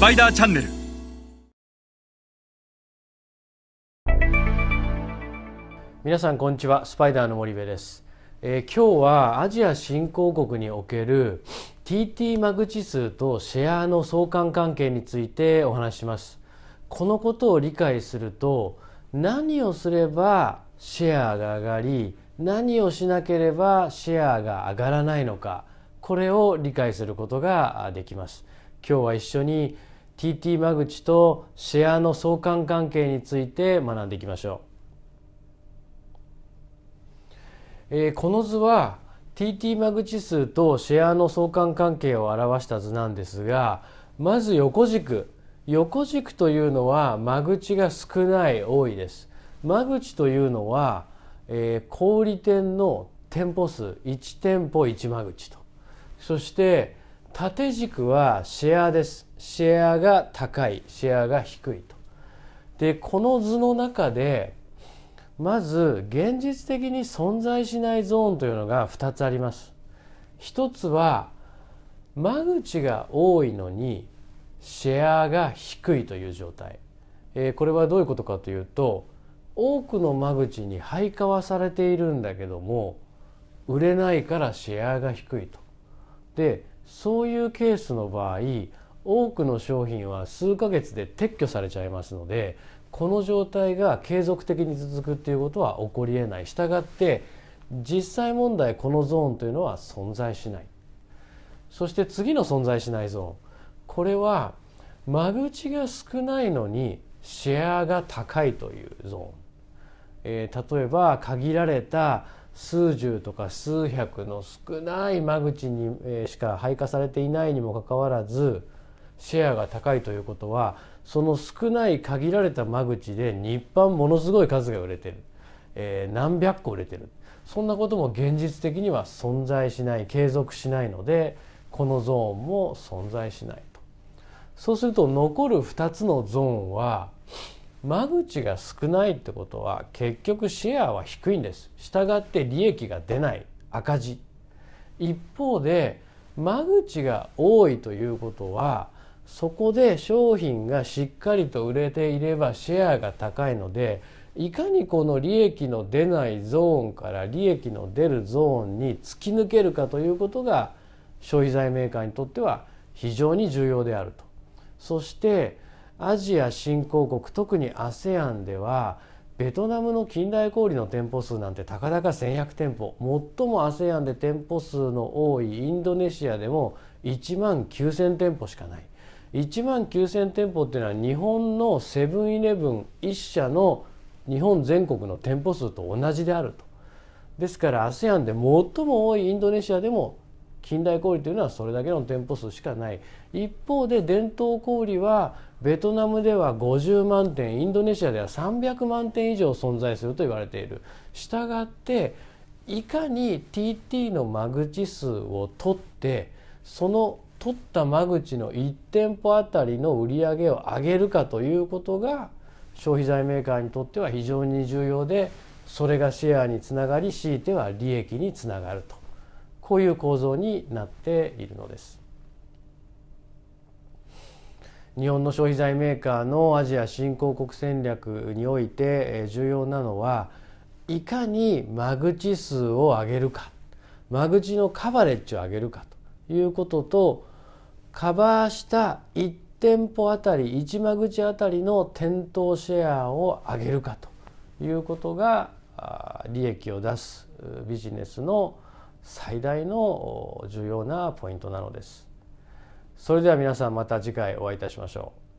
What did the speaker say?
スパイダーチャンネル皆さんこんにちは。スパイダーの森部です、えー今日はアジア新興国における TT 間口数とシェアの相関関係についてお話しします。このことを理解すると何をすればシェアが上がり何をしなければシェアが上がらないのかこれを理解することができます。今日は一緒に TT 間口とシェアの相関関係について学んでいきましょう。えーこの図は TT 間口数とシェアの相関関係を表した図なんですがまず横軸。横軸というのは間口が少ない多いです。間口というのは、えー小売店の店舗数。1店舗1間口と。そして縦軸はシェアです。シェアが高いシェアが低いと。でこの図の中でまず現実的に存在しないゾーンというのが2つあります。一つは間口が多いのにシェアが低いという状態、えーこれはどういうことかというと多くの間口に配下はされているんだけども売れないからシェアが低いと。でそういうケースの場合多くの商品は数ヶ月で撤去されちゃいますのでこの状態が継続的に続くっていうことは起こりえない。したがって実際問題このゾーンというのは存在しない。そして次の存在しないゾーン。これは間口が少ないのにシェアが高いというゾーン。えー例えば限られた数十とか数百の少ない間口に、しか配下されていないにもかかわらずシェアが高いということはその少ない限られた間口で日販ものすごい数が売れてる、えー何百個売れてる。そんなことも現実的には存在しない継続しないのでこのゾーンも存在しないと。そうすると残る2つのゾーンは間口が少ないってことは結局シェアは低いんです。したがって利益が出ない。赤字。一方で間口が多いということはそこで商品がしっかりと売れていればシェアが高いのでいかにこの利益の出ないゾーンから利益の出るゾーンに突き抜けるかということが消費財メーカーにとっては非常に重要であると。そしてアジア新興国特に ASEAN ではベトナムの近代小売の店舗数なんてたかだか1100店舗最も ASEAN で店舗数の多いインドネシアでも1万9,000店舗しかない1万9,000店舗っていうのは日本のセブンイレブン1社の日本全国の店舗数と同じであると。ですから ASEAN で最も多いインドネシアでも近代小売というのはそれだけの店舗数しかない。一方で伝統小売はベトナムでは50万店インドネシアでは300万店以上存在すると言われている。したがっていかに TT の間口数を取ってその取った間口の1店舗あたりの売り上げを上げるかということが消費財メーカーにとっては非常に重要でそれがシェアにつながり強いては利益につながるとこういう構造になっているのです。日本の消費財メーカーのアジア新興国戦略においてえー重要なのはいかに間口数を上げるか間口のカバレッジを上げるかということとカバーした1店舗あたり1間口あたりの店頭シェアを上げるかということがあー利益を出すビジネスの最大のお重要なポイントなのです。それでは皆さんまた次回お会いいたしましょう。